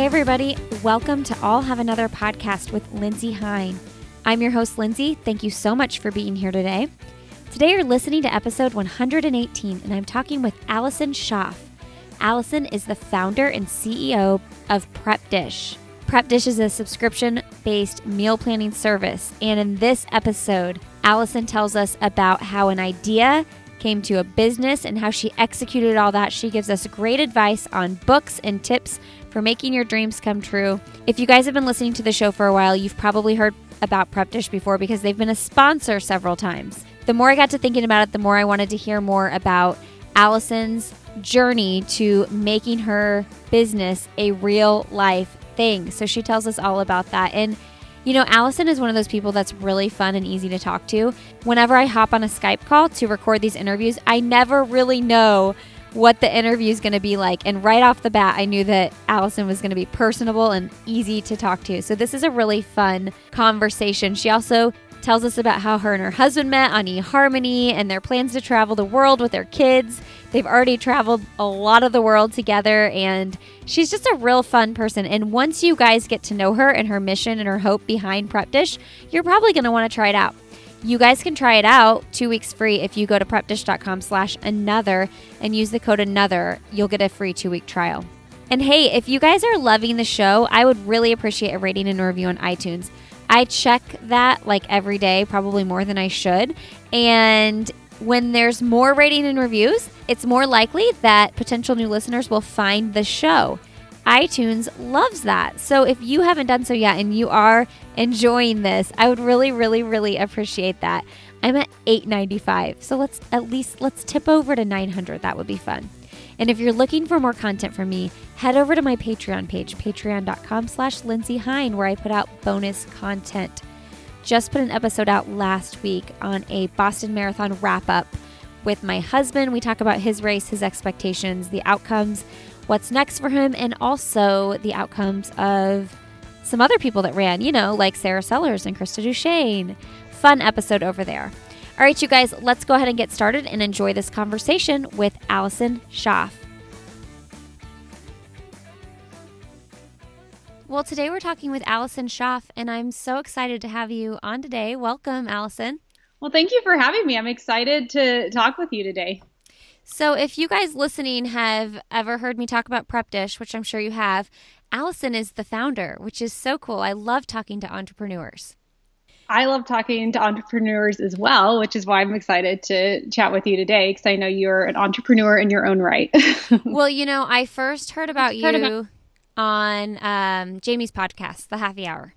Hey, everybody. Welcome to I'll Have Another podcast with Lindsay Hein. I'm your host, Lindsay. Thank you so much for being here today. Today, you're listening to episode 118, and I'm talking with Allison Schaaf. Allison is the founder and CEO of Prep Dish. Prep Dish is a subscription based meal planning service. And in this episode, Allison tells us about how an idea came to a business and how she executed all that. She gives us great advice on books and tips for making your dreams come true. If you guys have been listening to the show for a while, you've probably heard about Prep Dish before because they've been a sponsor several times. The more I got to thinking about it, the more I wanted to hear more about Allison's journey to making her business a real life thing. So she tells us all about that. And you know, Allison is one of those people that's really fun and easy to talk to. Whenever I hop on a Skype call to record these interviews, I never really know what the interview is going to be like. And right off the bat, I knew that Allison was going to be personable and easy to talk to. So this is a really fun conversation. She also tells us about how her and her husband met on eHarmony and their plans to travel the world with their kids. They've already traveled a lot of the world together, and she's just a real fun person. And once you guys get to know her and her mission and her hope behind Prep Dish, you're probably going to want to try it out. You guys can try it out two weeks free if you go to prepdish.com slash another and use the code another. You'll get a free two week trial. And hey, if you guys are loving the show, I would really appreciate a rating and review on iTunes. I check that like every day, probably more than I should. And when there's more rating and reviews, it's more likely that potential new listeners will find the show. iTunes loves that. So if you haven't done so yet and you are enjoying this, I would really, really, really appreciate that. I'm at 895. So let's at least let's tip over to 900. That would be fun. And if you're looking for more content from me, head over to my Patreon page, patreon.com slash Lindsay Hein, where I put out bonus content. Just put an episode out last week on a Boston Marathon wrap up with my husband. We talk about his race, his expectations, the outcomes, what's next for him, and also the outcomes of some other people that ran, you know, like Sarah Sellers and Krista DuChene. Fun episode over there. All right, you guys, let's go ahead and get started and enjoy this conversation with Allison Schaaf. Well, today we're talking with Allison Schaaf, and I'm so excited to have you on today. Welcome, Allison. Well, thank you for having me. I'm excited to talk with you today. So, if you guys listening have ever heard me talk about Prep Dish, which I'm sure you have, Allison is the founder, which is so cool. I love talking to entrepreneurs. I love talking to entrepreneurs as well, which is why I'm excited to chat with you today because I know you're an entrepreneur in your own right. well, you know, I first heard about you on um, Jamie's podcast, The Happy Hour.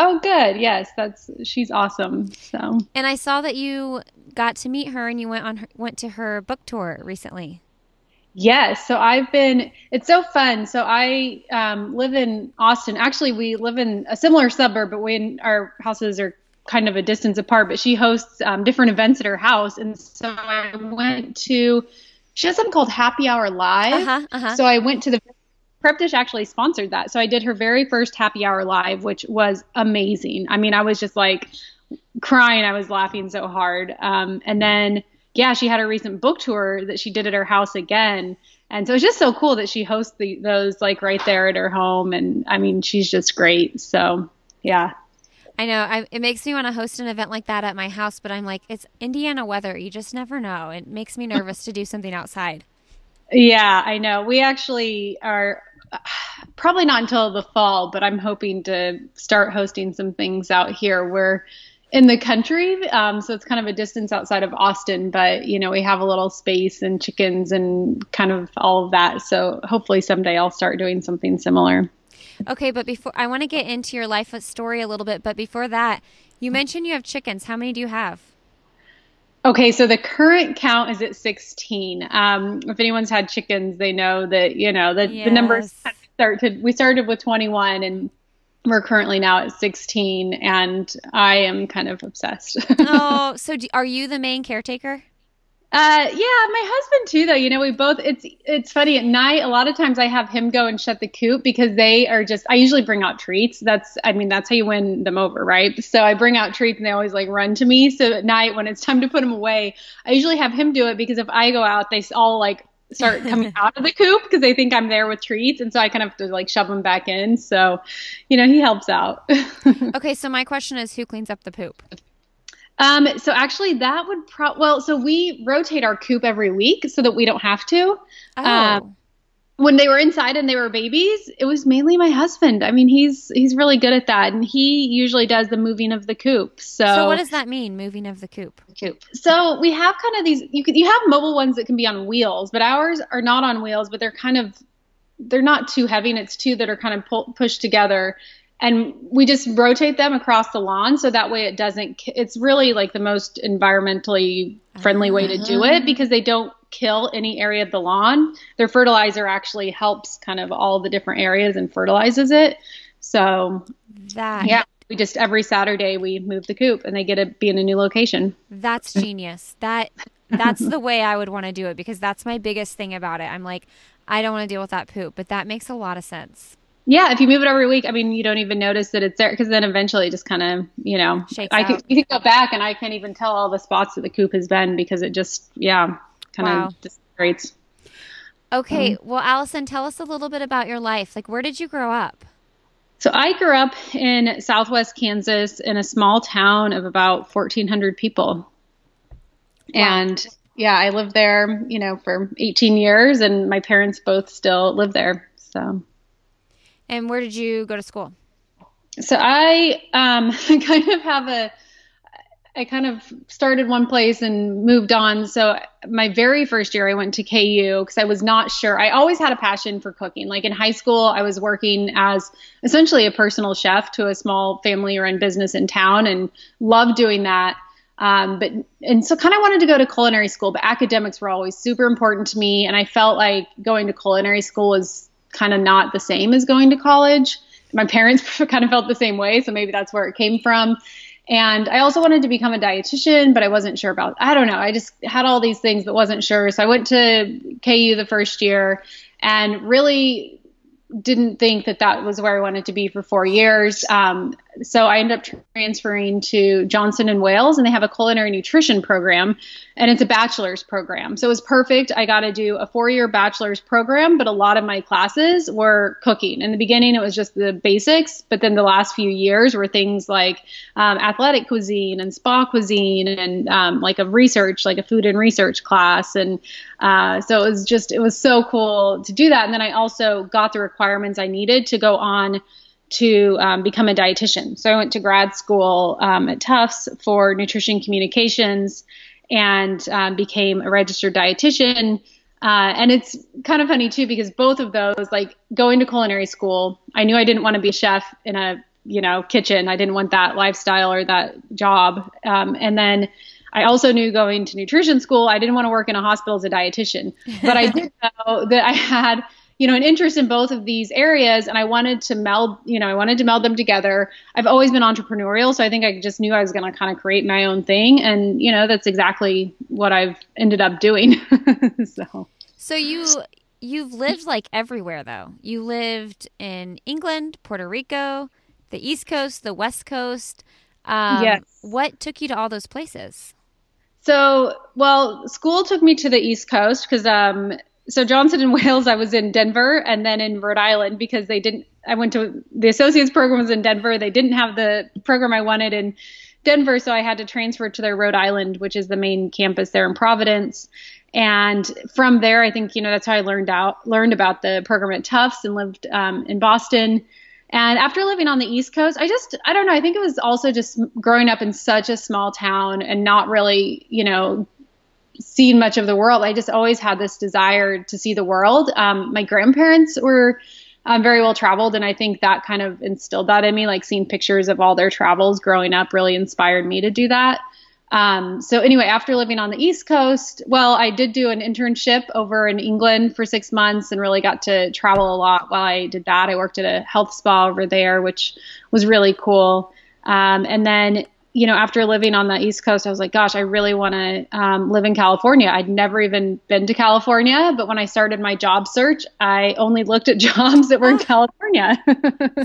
Oh, good. Yes, that's she's awesome. So, and I saw that you got to meet her and you went on her, went to her book tour recently. Yes. So I've been, it's so fun. So I um, live in Austin. Actually, we live in a similar suburb, but we, our houses are kind of a distance apart. But she hosts um, different events at her house. And so I went to, she has something called Happy Hour Live. Uh-huh, uh-huh. So I went to the, Prep Dish actually sponsored that. So I did her very first Happy Hour Live, which was amazing. I mean, I was just like crying. I was laughing so hard. Um, and then, yeah, she had a recent book tour that she did at her house again. And so it's just so cool that she hosts the, those like right there at her home. And I mean, she's just great. So, yeah. I know. I, it makes me want to host an event like that at my house, but I'm like, it's Indiana weather. You just never know. It makes me nervous to do something outside. Yeah, I know. We actually are probably not until the fall, but I'm hoping to start hosting some things out here. We're in the country, um, so it's kind of a distance outside of Austin, but you know we have a little space and chickens and kind of all of that. So hopefully someday I'll start doing something similar. Okay, but before I want to get into your life story a little bit, but before that, you mentioned you have chickens. How many do you have? Okay, so the current count is at 16. Um, if anyone's had chickens, they know that you know the, yes. the numbers started. We started with 21, and we're currently now at 16, and I am kind of obsessed. oh, so do, are you the main caretaker? Uh, yeah, my husband too. Though you know, we both. It's it's funny at night. A lot of times I have him go and shut the coop because they are just. I usually bring out treats. That's I mean that's how you win them over, right? So I bring out treats and they always like run to me. So at night when it's time to put them away, I usually have him do it because if I go out, they all like start coming out of the coop because they think I'm there with treats, and so I kind of have to like shove them back in. So, you know, he helps out. okay, so my question is, who cleans up the poop? Um, so actually, that would pro. Well, so we rotate our coop every week so that we don't have to. Oh. Um, when they were inside and they were babies, it was mainly my husband. I mean, he's he's really good at that, and he usually does the moving of the coop. So, so what does that mean, moving of the coop? Coop. So we have kind of these. You could you have mobile ones that can be on wheels, but ours are not on wheels. But they're kind of they're not too heavy, and it's two that are kind of pull, pushed together, and we just rotate them across the lawn so that way it doesn't. It's really like the most environmentally friendly way to do uh-huh. it because they don't kill any area of the lawn. Their fertilizer actually helps kind of all the different areas and fertilizes it. So that yeah, we just every Saturday we move the coop and they get to be in a new location. That's genius. That that's the way I would want to do it because that's my biggest thing about it. I'm like, I don't want to deal with that poop, but that makes a lot of sense. Yeah, if you move it every week, I mean, you don't even notice that it's there because then eventually it just kind of, you know, Shakes I can, you can go back and I can't even tell all the spots that the coop has been because it just, yeah, kind of Wow. disintegrates. Okay, Mm-hmm. well, Allison, tell us a little bit about your life. Like, where did you grow up? So I grew up in Southwest Kansas in a small town of about 1,400 people. And yeah, I lived there, you know, for 18 years, and my parents both still live there. So, And where did you go to school? so I um, kind of have a, I kind of started one place and moved on. So my very first year, I went to KU because I was not sure. I always had a passion for cooking. Like in high school, I was working as essentially a personal chef to a small family-run business in town, and loved doing that. Um, but and so kind of wanted to go to culinary school, but academics were always super important to me, and I felt like going to culinary school was kind of not the same as going to college. My parents kind of felt the same way, so maybe that's where it came from. And I also wanted to become a dietitian, but I wasn't sure about. I don't know. I just had all these things, but wasn't sure. So I went to KU the first year, and really didn't think that that was where I wanted to be for four years. Um, so I ended up transferring to Johnson and Wales, and they have a culinary nutrition program, and it's a bachelor's program. So it was perfect. I got to do a four-year bachelor's program, but a lot of my classes were cooking. In the beginning, it was just the basics, but then the last few years were things like um, athletic cuisine and spa cuisine, and um, like a research, like a food and research class, and uh, so it was just it was so cool to do that. And then I also got the requirements I needed to go on to um, become a dietitian. So I went to grad school um, at Tufts for nutrition communications and um, became a registered dietitian. Uh, and it's kind of funny too because both of those, like going to culinary school, I knew I didn't want to be a chef in a you know kitchen. I didn't want that lifestyle or that job. Um, and then I also knew going to nutrition school, I didn't want to work in a hospital as a dietitian. But I did know that I had you know, an interest in both of these areas, and I wanted to meld, you know, I wanted to meld them together. I've always been entrepreneurial, so I think I just knew I was going to kind of create my own thing, and you know, that's exactly what I've ended up doing. so, So you you've lived like everywhere though. You lived in England, Puerto Rico, the East Coast, the West Coast. Um, Yes. What took you to all those places? so well, school took me to the East Coast because um, so Johnson and Wales, I was in Denver and then in Rhode Island because they didn't. I went to the associates program was in Denver. They didn't have the program I wanted in Denver, so I had to transfer to their Rhode Island, which is the main campus there in Providence. And from there, I think you know that's how I learned out learned about the program at Tufts and lived um, in Boston. And after living on the East Coast, I just I don't know. I think it was also just growing up in such a small town and not really you know seen much of the world. I just always had this desire to see the world. Um, my grandparents were um, very well traveled, and I think that kind of instilled that in me. Like seeing pictures of all their travels growing up really inspired me to do that. Um, so anyway, after living on the East Coast, well, I did do an internship over in England for six months and really got to travel a lot while I did that. I worked at a health spa over there, which was really cool. Um, and then, you know, after living on the East Coast, I was like, gosh, I really want to um, live in California. I'd never even been to California, but when I started my job search, I only looked at jobs that were in California.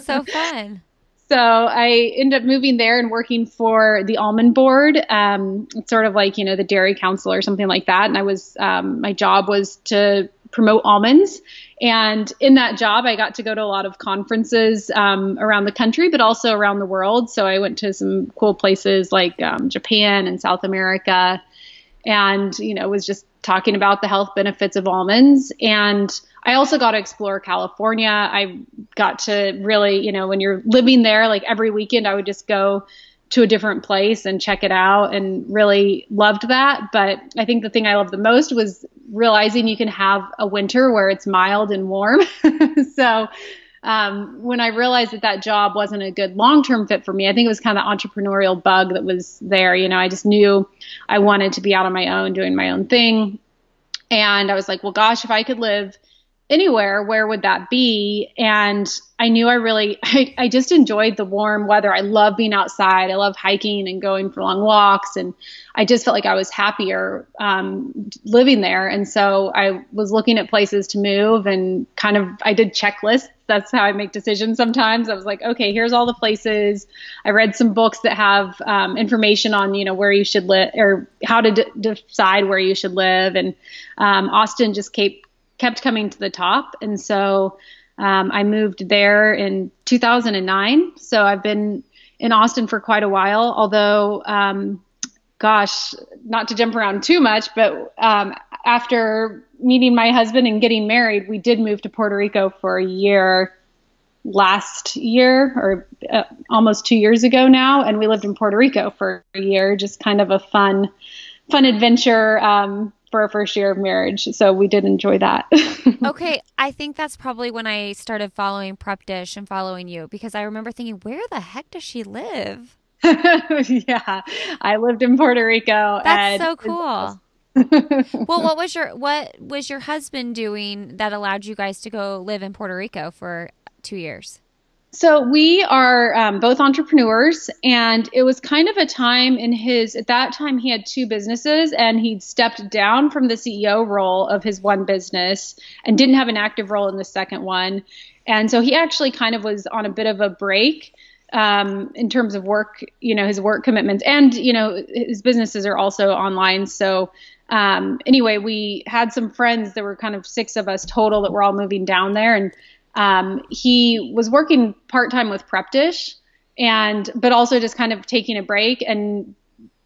So fun. So I ended up moving there and working for the almond board. Um, it's sort of like you know the dairy council or something like that. And I was um, my job was to promote almonds. And in that job, I got to go to a lot of conferences um, around the country, but also around the world. So I went to some cool places like um, Japan and South America, and you know was just talking about the health benefits of almonds. And I also got to explore California. I got to really, you know, when you're living there, like every weekend, I would just go to a different place and check it out and really loved that. But I think the thing I loved the most was realizing you can have a winter where it's mild and warm. so um, when I realized that that job wasn't a good long term fit for me, I think it was kind of the entrepreneurial bug that was there. You know, I just knew I wanted to be out on my own, doing my own thing. And I was like, well, gosh, if I could live anywhere, where would that be? And I knew I really, I, I just enjoyed the warm weather. I love being outside. I love hiking and going for long walks. And I just felt like I was happier um, living there. And so I was looking at places to move and kind of, I did checklists. That's how I make decisions sometimes. I was like, okay, here's all the places. I read some books that have um, information on, you know, where you should live or how to d- decide where you should live. And um, Austin just kept kept coming to the top. And so um, I moved there in 2009. So I've been in Austin for quite a while, although, um, gosh, not to jump around too much, but um, after meeting my husband and getting married, we did move to Puerto Rico for a year last year or uh, almost two years ago now. And we lived in Puerto Rico for a year, just kind of a fun, fun adventure. Um, for our first year of marriage. So we did enjoy that. okay. I think that's probably when I started following Prep Dish and following you because I remember thinking, where the heck does she live? yeah. I lived in Puerto Rico. That's so cool. well, what was your what was your husband doing that allowed you guys to go live in Puerto Rico for two years? So we are um, both entrepreneurs, and it was kind of a time in his. At that time, he had two businesses, and he'd stepped down from the CEO role of his one business and didn't have an active role in the second one. And so he actually kind of was on a bit of a break um, in terms of work, you know, his work commitments, and you know, his businesses are also online. So um, anyway, we had some friends. There were kind of six of us total that were all moving down there, and um, he was working part time with Prep Dish, and but also just kind of taking a break. And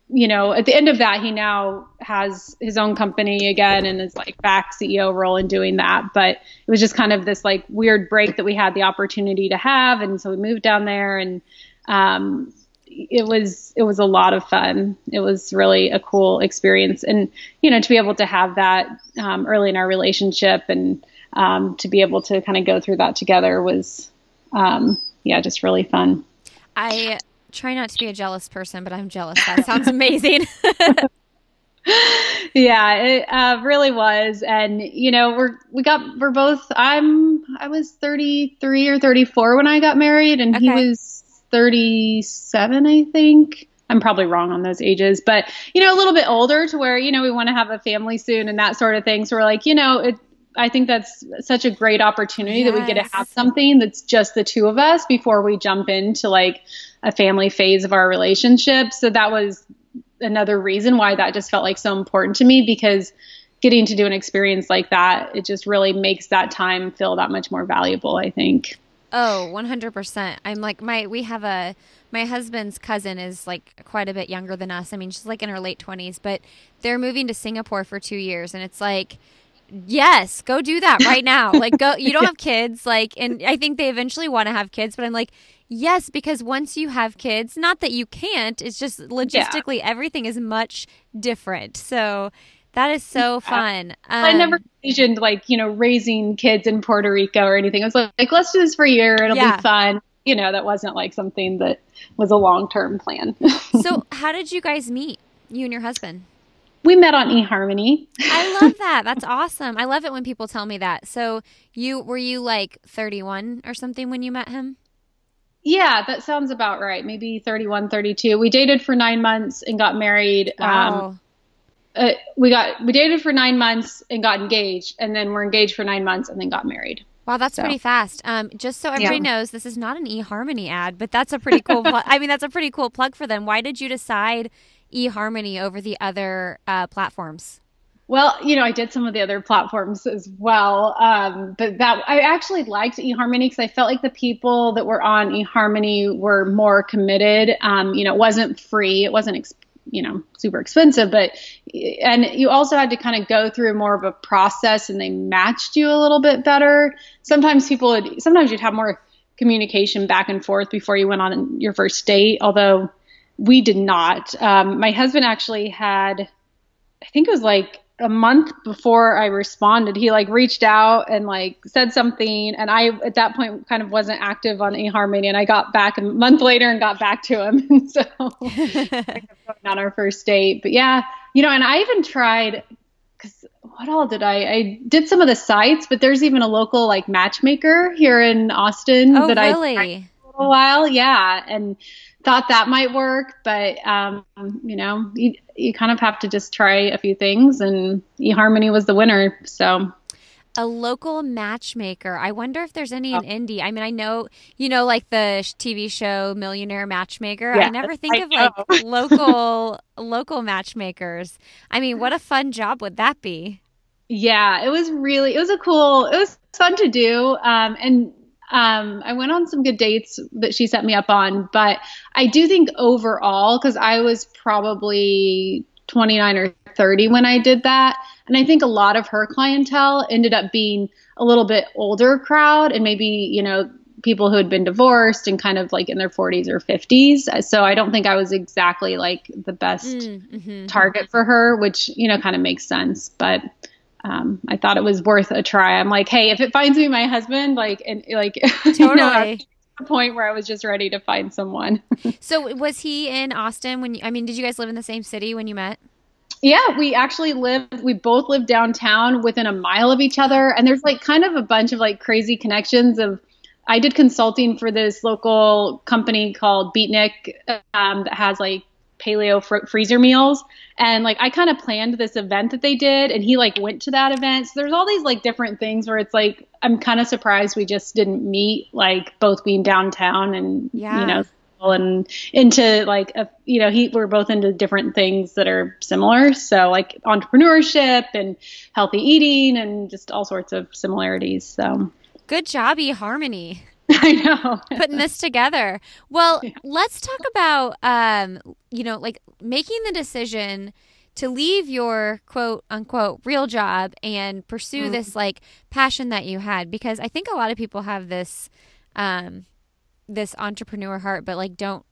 you know, at the end of that, he now has his own company again and is like back CEO role and doing that. But it was just kind of this like weird break that we had the opportunity to have, and so we moved down there and. Um, it was it was a lot of fun. It was really a cool experience, and you know to be able to have that um, early in our relationship and um, to be able to kind of go through that together was, um, yeah, just really fun. I try not to be a jealous person, but I'm jealous. That sounds amazing. yeah, it uh, really was. And, you know, we're, we got, we're both, I'm, I was 33 or 34 when I got married and okay. he was 37, I think. I'm probably wrong on those ages, but you know, a little bit older to where, you know, we want to have a family soon and that sort of thing. So we're like, you know, it, I think that's such a great opportunity yes. that we get to have something that's just the two of us before we jump into like a family phase of our relationship. So that was another reason why that just felt like so important to me because getting to do an experience like that, it just really makes that time feel that much more valuable, I think. Oh, 100%. I'm like my we have a my husband's cousin is like quite a bit younger than us. I mean, she's like in her late 20s, but they're moving to Singapore for 2 years and it's like yes, go do that right now. like go you don't have kids like and I think they eventually want to have kids, but I'm like yes because once you have kids, not that you can't, it's just logistically yeah. everything is much different. So that is so fun. Um, I never envisioned like, you know, raising kids in Puerto Rico or anything. I was like, like let's do this for a year, it'll yeah. be fun. You know, that wasn't like something that was a long-term plan. so, how did you guys meet? You and your husband? We met on eHarmony. I love that. That's awesome. I love it when people tell me that. So you were you like 31 or something when you met him? Yeah, that sounds about right. Maybe 31, 32. We dated for nine months and got married. Um, wow. Um, uh, we got we dated for nine months and got engaged, and then we're engaged for nine months and then got married. Wow, that's so. pretty fast. Um, just so everybody yeah. knows, this is not an eHarmony ad, but that's a pretty cool. pl- I mean, that's a pretty cool plug for them. Why did you decide eHarmony over the other uh, platforms? Well, you know, I did some of the other platforms as well, um, but that I actually liked eHarmony because I felt like the people that were on eHarmony were more committed. Um, you know, it wasn't free, it wasn't you know super expensive, but and you also had to kind of go through more of a process, and they matched you a little bit better. Sometimes people would, sometimes you'd have more communication back and forth before you went on your first date, although we did not. Um, my husband actually had, I think it was like a month before I responded, he like reached out and like said something, and I at that point kind of wasn't active on eHarmony, and I got back a month later and got back to him, and so on our first date. But yeah, you know, and I even tried because what all did I? I did some of the sites, but there's even a local like matchmaker here in Austin oh, that really? I for a while, yeah, and thought that might work, but um, you know, you, you kind of have to just try a few things, and eHarmony was the winner. So a local matchmaker. I wonder if there's any in oh. Indy. I mean, I know you know like the TV show Millionaire Matchmaker. I never think I of know. like local local matchmakers. I mean, what a fun job would that be? Yeah, it was really it was a cool it was fun to do. Um, and um, I went on some good dates that she set me up on, but I do think overall, because I was probably 29 or 30 when I did that, and I think a lot of her clientele ended up being a little bit older crowd and maybe, you know, people who had been divorced and kind of like in their 40s or 50s. So I don't think I was exactly like the best mm, mm-hmm. target for her, which, you know, kind of makes sense. But um, I thought it was worth a try. I'm like, hey, if it finds me my husband, like, and like, totally. you know, the point where I was just ready to find someone. so was he in Austin when you, I mean, did you guys live in the same city when you met? Yeah, we actually lived, we both lived downtown within a mile of each other. And there's like kind of a bunch of like crazy connections of, I did consulting for this local company called Beatnik um, that has like paleo fr- freezer meals. And like i kind of planned this event that they did and he like went to that event. So there's all these like different things where it's like i'm kind of surprised we just didn't meet like both being downtown and yeah. you know and into like a, you know he we're both into different things that are similar. So like entrepreneurship and healthy eating and just all sorts of similarities so. Good job eHarmony I know. Putting this together. Well, yeah. let's talk about um, you know, like making the decision to leave your quote unquote real job and pursue mm this like passion that you had because I think a lot of people have this um this entrepreneur heart but like don't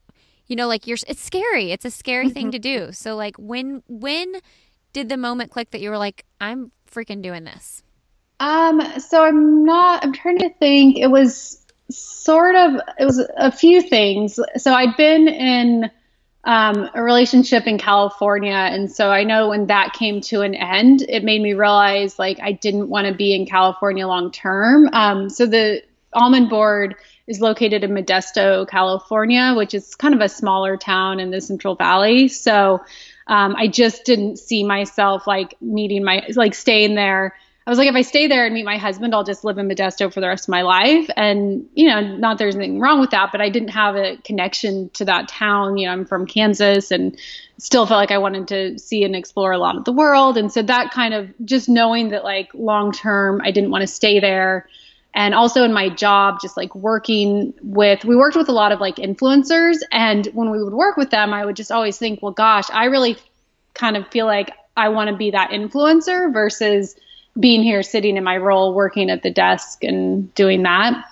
you know like you're it's scary. It's a scary mm-hmm. thing to do. So like when when did the moment click that you were like I'm freaking doing this? Um so I'm not I'm trying to think it was sort of it was a few things. So I'd been in um, a relationship in California, and so I know when that came to an end, it made me realize like I didn't want to be in California long term. Um, so the almond board is located in Modesto, California, which is kind of a smaller town in the Central Valley. So um, I just didn't see myself like meeting my like staying there I was like, if I stay there and meet my husband, I'll just live in Modesto for the rest of my life. And, you know, not there's anything wrong with that, but I didn't have a connection to that town. You know, I'm from Kansas and still felt like I wanted to see and explore a lot of the world. And so that kind of just knowing that like long term, I didn't want to stay there. And also in my job, just like working with, we worked with a lot of like influencers. And when we would work with them, I would just always think, well, gosh, I really kind of feel like I want to be that influencer versus being here sitting in my role working at the desk and doing that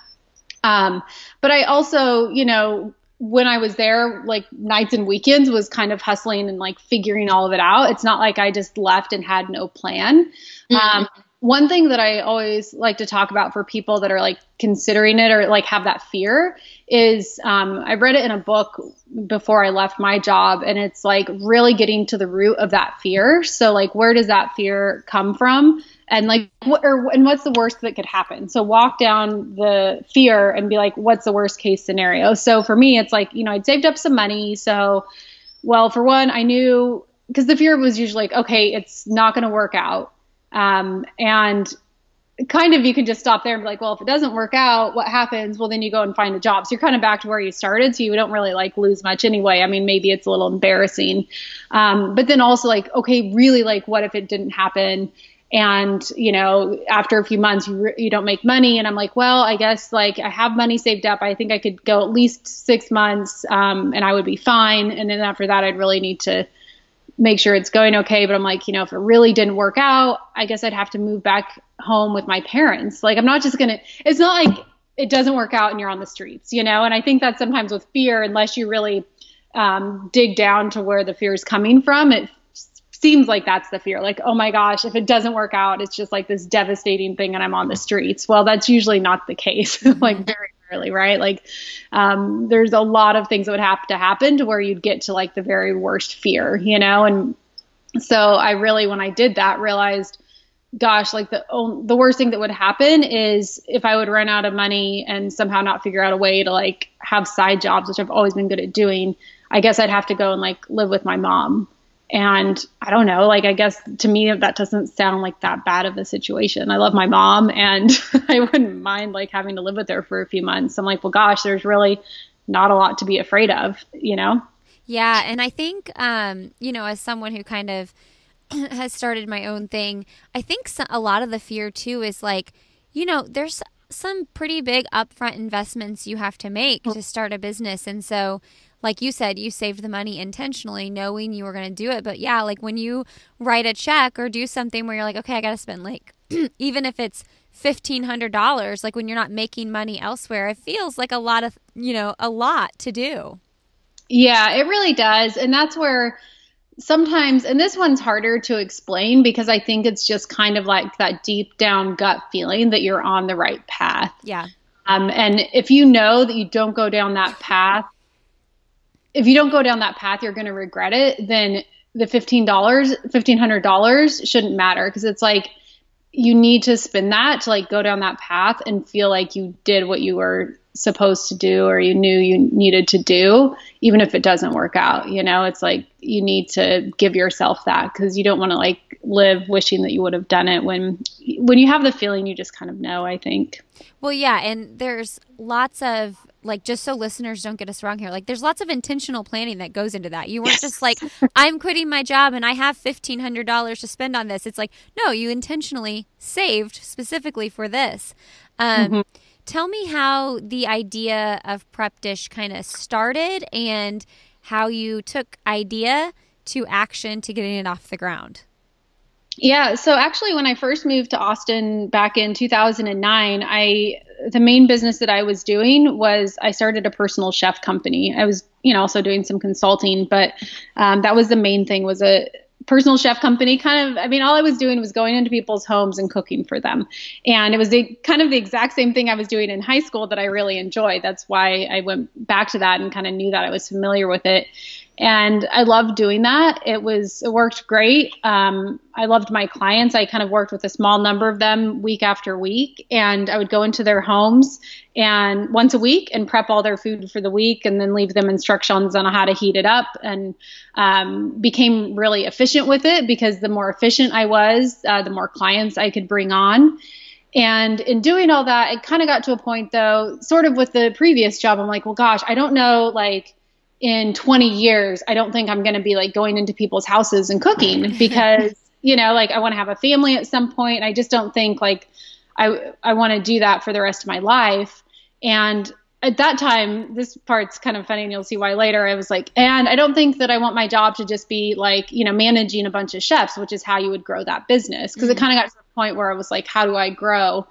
um, but i also you know when i was there like nights and weekends was kind of hustling and like figuring all of it out it's not like i just left and had no plan mm-hmm. um, one thing that I always like to talk about for people that are like considering it or like have that fear is um, I read it in a book before I left my job, and it's like really getting to the root of that fear. So, like, where does that fear come from? And like what or and what's the worst that could happen so walk down the fear and be like what's the worst case scenario so for me it's like you know i'd saved up some money so well for one i knew because the fear was usually like okay it's not going to work out um, and kind of you can just stop there and be like, well, if it doesn't work out, what happens? Well, then you go and find a job. So you're kind of back to where you started. So you don't really like lose much anyway. I mean, maybe it's a little embarrassing. Um, but then also like, okay, really like, what if it didn't happen? And, you know, after a few months, you, re- you don't make money. And I'm like, well, I guess like I have money saved up. I think I could go at least six months um, and I would be fine. And then after that, I'd really need to make sure it's going okay. But I'm like, you know, if it really didn't work out, I guess I'd have to move back home with my parents. Like, I'm not just to, it's not like it doesn't work out and you're on the streets, you know? And I think that sometimes with fear, unless you really um, dig down to where the fear is coming from, it seems like that's the fear. Like, oh my gosh, if it doesn't work out, it's just like this devastating thing and I'm on the streets. Well, that's usually not the case. like, very rarely, right? Like, um, there's a lot of things that would have to happen to where you'd get to like the very worst fear, you know? And so I really, when I did that, realized, gosh, like the the worst thing that would happen is if I would run out of money and somehow not figure out a way to like have side jobs, which I've always been good at doing. I guess I'd have to go and like live with my mom. And I don't know, like I guess to me that doesn't sound like that bad of a situation. I love my mom and I wouldn't mind like having to live with her for a few months. I'm like, well gosh, there's really not a lot to be afraid of, you know? Yeah, and I think um, you know, as someone who kind of has started my own thing, I think a lot of the fear too is like, you know, there's some pretty big upfront investments you have to make to start a business. And so, like you said, you saved the money intentionally knowing you were going to do it. But yeah, like when you write a check or do something where you're like, okay, I got to spend like, even if it's $1,500, like when you're not making money elsewhere, it feels like a lot of, you know, a lot to do. Yeah, it really does. And that's where sometimes, and this one's harder to explain because I think it's just kind of like that deep down gut feeling that you're on the right path. Yeah. Um, and if you know that you don't go down that path, if you don't go down that path, you're going to regret it. Then the fifteen dollars, fifteen hundred dollars shouldn't matter because it's like you need to spend that to like go down that path and feel like you did what you were supposed to do or you knew you needed to do even if it doesn't work out you know it's like you need to give yourself that because you don't want to like live wishing that you would have done it when when you have the feeling you just kind of know i think. Well yeah and there's lots of like just so listeners don't get us wrong here like there's lots of intentional planning that goes into that. You weren't yes. just like i'm quitting my job and i have $1500 to spend on this. It's like no you intentionally saved specifically for this. Um, mm-hmm. Tell me how the idea of Prep Dish kind of started and how you took idea to action to getting it off the ground. Yeah, so actually when I first moved to Austin back in 2009, I the main business that I was doing was I started a personal chef company. I was, you know, also doing some consulting, but um, that was the main thing was a personal chef company kind of i mean all i was doing was going into people's homes and cooking for them. And it was the kind of the exact same thing i was doing in high school that i really enjoyed. That's why i went back to that and kind of knew that i was familiar with it and I loved doing that. It was it worked great. Um, I loved my clients. I kind of worked with a small number of them week after week, and I would go into their homes and once a week and prep all their food for the week, and then leave them instructions on how to heat it up. And um, became really efficient with it because the more efficient I was, uh, the more clients I could bring on. And in doing all that, it kind of got to a point though, sort of with the previous job. I'm like, well, gosh, I don't know, like in 20 years, I don't think I'm going to be like going into people's houses and cooking because, you know, like I want to have a family at some point. I just don't think like I, I want to do that for the rest of my life. And at that time, this part's kind of funny and you'll see why later. I was like, and I don't think that I want my job to just be like, you know, managing a bunch of chefs, which is how you would grow that business. Because mm-hmm. it kind of got to the point where I was like, how do I grow?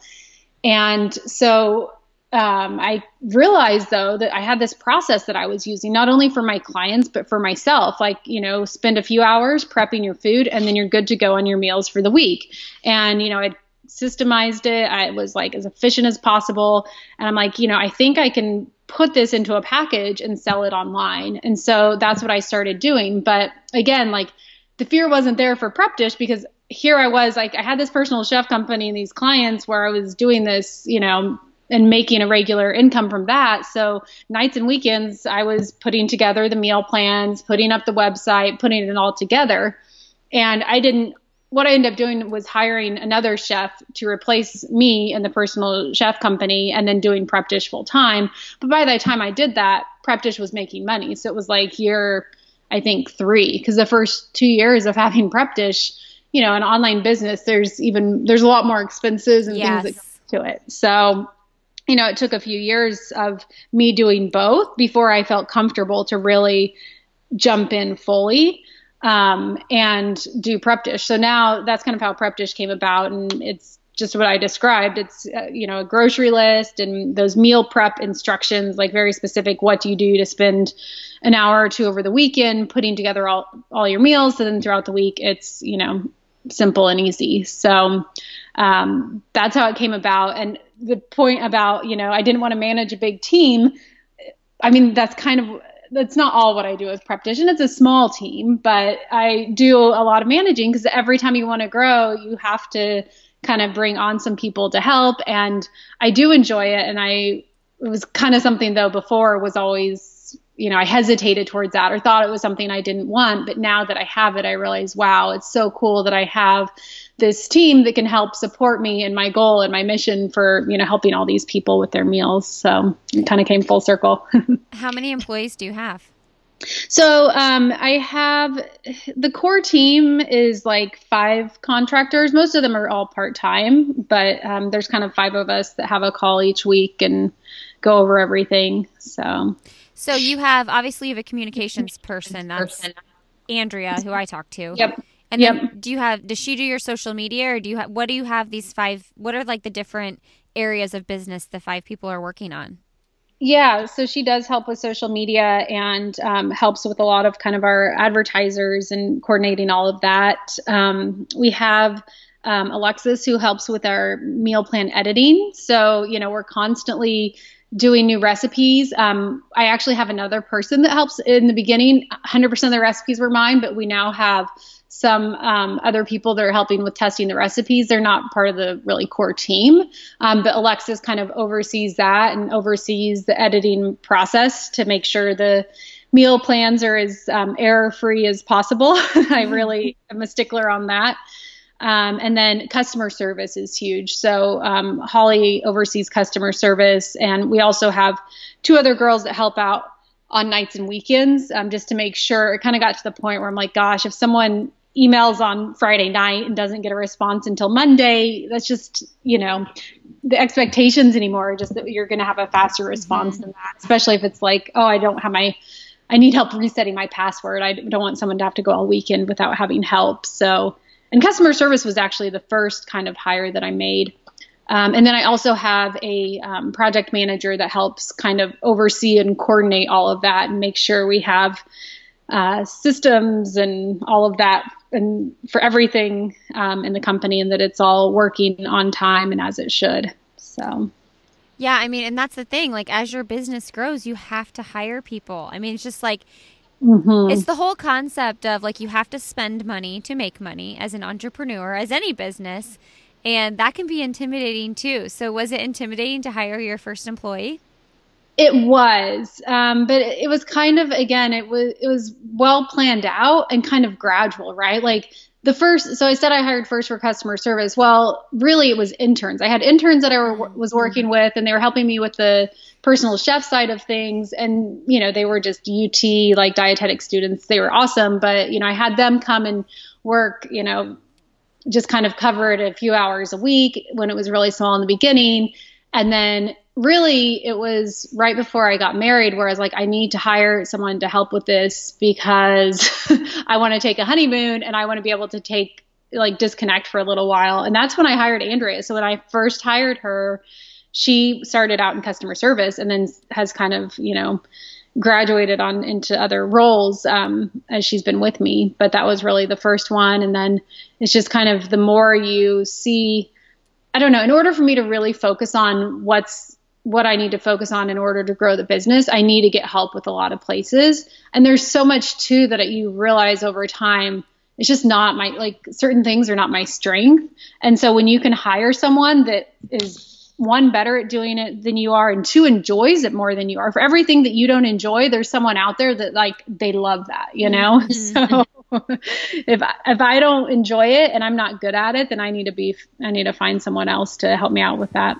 And so um, I realized though that I had this process that I was using not only for my clients but for myself. Like you know, spend a few hours prepping your food, and then you're good to go on your meals for the week. And you know, I systemized it. I was like as efficient as possible, and I'm like, you know, I think I can put this into a package and sell it online. And so that's what I started doing. But again, like the fear wasn't there for prep dish because here I was like I had this personal chef company and these clients where I was doing this, you know, and making a regular income from that. So nights and weekends, I was putting together the meal plans, putting up the website, putting it all together. And I didn't what I ended up doing was hiring another chef to replace me in the personal chef company and then doing Prep Dish full time. But by the time I did that, Prep Dish was making money. So it was like year, I think, three, because the first two years of having Prep Dish, you know, an online business, there's even, there's a lot more expenses and yes. things that go to it. So, you know, it took a few years of me doing both before I felt comfortable to really jump in fully um, and do prep dish. So now that's kind of how prep dish came about, and it's just what I described. It's uh, you know a grocery list and those meal prep instructions, like very specific. What do you do to spend an hour or two over the weekend putting together all all your meals, and then throughout the week, it's you know simple and easy. So um, that's how it came about. And the point about you know I didn't want to manage a big team. I mean that's kind of that's not all what I do as prep dish, and it's a small team, but I do a lot of managing because every time you want to grow, you have to kind of bring on some people to help, and I do enjoy it. And I it was kind of something though before was always you know I hesitated towards that or thought it was something I didn't want, but now that I have it, I realize wow, it's so cool that I have this team that can help support me in my goal and my mission for you know helping all these people with their meals. So it kind of came full circle. How many employees do you have? So um, i have the core team is like five contractors. Most of them are all part-time but um, there's kind of five of us that have a call each week and go over everything so so you have obviously you have a communications person that's andrea who i talk to yep and yep. then do you have does she do your social media or do you have what do you have these five what are like the different areas of business the five people are working on? Yeah, so she does help with social media and um, helps with a lot of kind of our advertisers and coordinating all of that. Um, we have um, Alexis who helps with our meal plan editing. So, you know, we're constantly doing new recipes. Um, I actually have another person that helps in the beginning. 100% of the recipes were mine, but we now have some um, other people that are helping with testing the recipes. They're not part of the really core team, um, but Alexis kind of oversees that and oversees the editing process to make sure the meal plans are as um, error free as possible. I mm-hmm. really am a stickler on that. Um, and then customer service is huge. So um, Holly oversees customer service, and we also have two other girls that help out on nights and weekends um, just to make sure it kind of got to the point where I'm like, gosh, if someone emails on Friday night and doesn't get a response until Monday, that's just, you know, the expectations anymore just that you're going to have a faster response mm-hmm. than that, especially if it's like, oh, I don't have my, I need help resetting my password. I don't want someone to have to go all weekend without having help. So, and customer service was actually the first kind of hire that I made. Um, and then I also have a um, project manager that helps kind of oversee and coordinate all of that and make sure we have uh, systems and all of that and for everything um, in the company and that it's all working on time and as it should. So. Yeah, I mean, and that's the thing. Like, as your business grows, you have to hire people. I mean, it's just like, mm-hmm. it's the whole concept of like, you have to spend money to make money as an entrepreneur, as any business. And that can be intimidating too. So, was it intimidating to hire your first employee? It was, um, but it was kind of again, it was it was well planned out and kind of gradual, right? Like the first, so I said I hired first for customer service. Well, really, it was interns. I had interns that I was working with, and they were helping me with the personal chef side of things. And you know, they were just UT like dietetic students. They were awesome, but you know, I had them come and work, you know, just kind of cover it a few hours a week when it was really small in the beginning, and then really it was right before I got married where I was like, I need to hire someone to help with this because I want to take a honeymoon and I want to be able to take like disconnect for a little while. And that's when I hired Andrea. So when I first hired her, she started out in customer service and then has kind of, you know, graduated on into other roles um, as she's been with me. But that was really the first one. And then it's just kind of the more you see, I don't know, in order for me to really focus on what's what I need to focus on in order to grow the business, I need to get help with a lot of places. And there's so much too that you realize over time. It's just not my like certain things are not my strength. And so when you can hire someone that is one better at doing it than you are and two enjoys it more than you are for everything that you don't enjoy there's someone out there that like they love that you know mm-hmm. so if if I don't enjoy it and I'm not good at it, then I need to be I need to find someone else to help me out with that.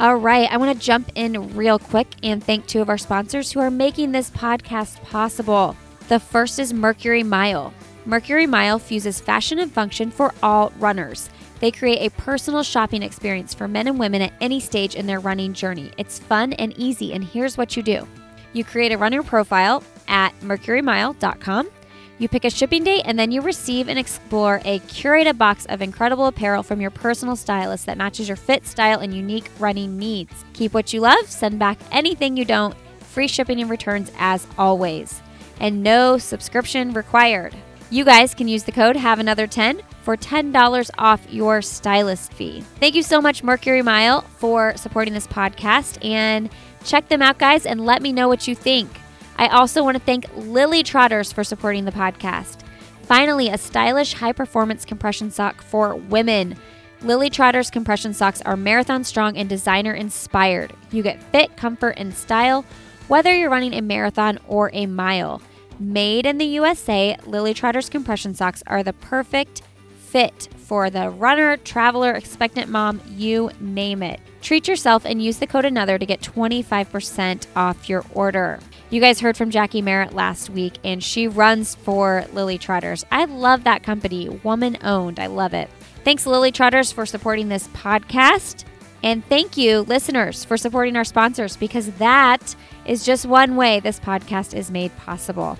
All right, I want to jump in real quick and thank two of our sponsors who are making this podcast possible. The first is Mercury Mile. Mercury Mile fuses fashion and function for all runners. They create a personal shopping experience for men and women at any stage in their running journey. It's fun and easy, and here's what you do you create a runner profile at mercurymile.com. You pick a shipping date and then you receive and explore a curated box of incredible apparel from your personal stylist that matches your fit, style, and unique running needs. Keep what you love, send back anything you don't. Free shipping and returns as always. And no subscription required. You guys can use the code Have Another 10 for $10 off your stylist fee. Thank you so much, Mercury Mile, for supporting this podcast. And check them out, guys, and let me know what you think. I also want to thank Lily Trotters for supporting the podcast. Finally, a stylish high performance compression sock for women. Lily Trotters compression socks are marathon strong and designer inspired. You get fit, comfort, and style whether you're running a marathon or a mile. Made in the USA, Lily Trotters compression socks are the perfect fit for the runner, traveler, expectant mom, you name it. Treat yourself and use the code another to get 25% off your order. You guys heard from Jackie Merritt last week, and she runs for Lily Trotters. I love that company, woman owned. I love it. Thanks, Lily Trotters, for supporting this podcast. And thank you, listeners, for supporting our sponsors because that is just one way this podcast is made possible.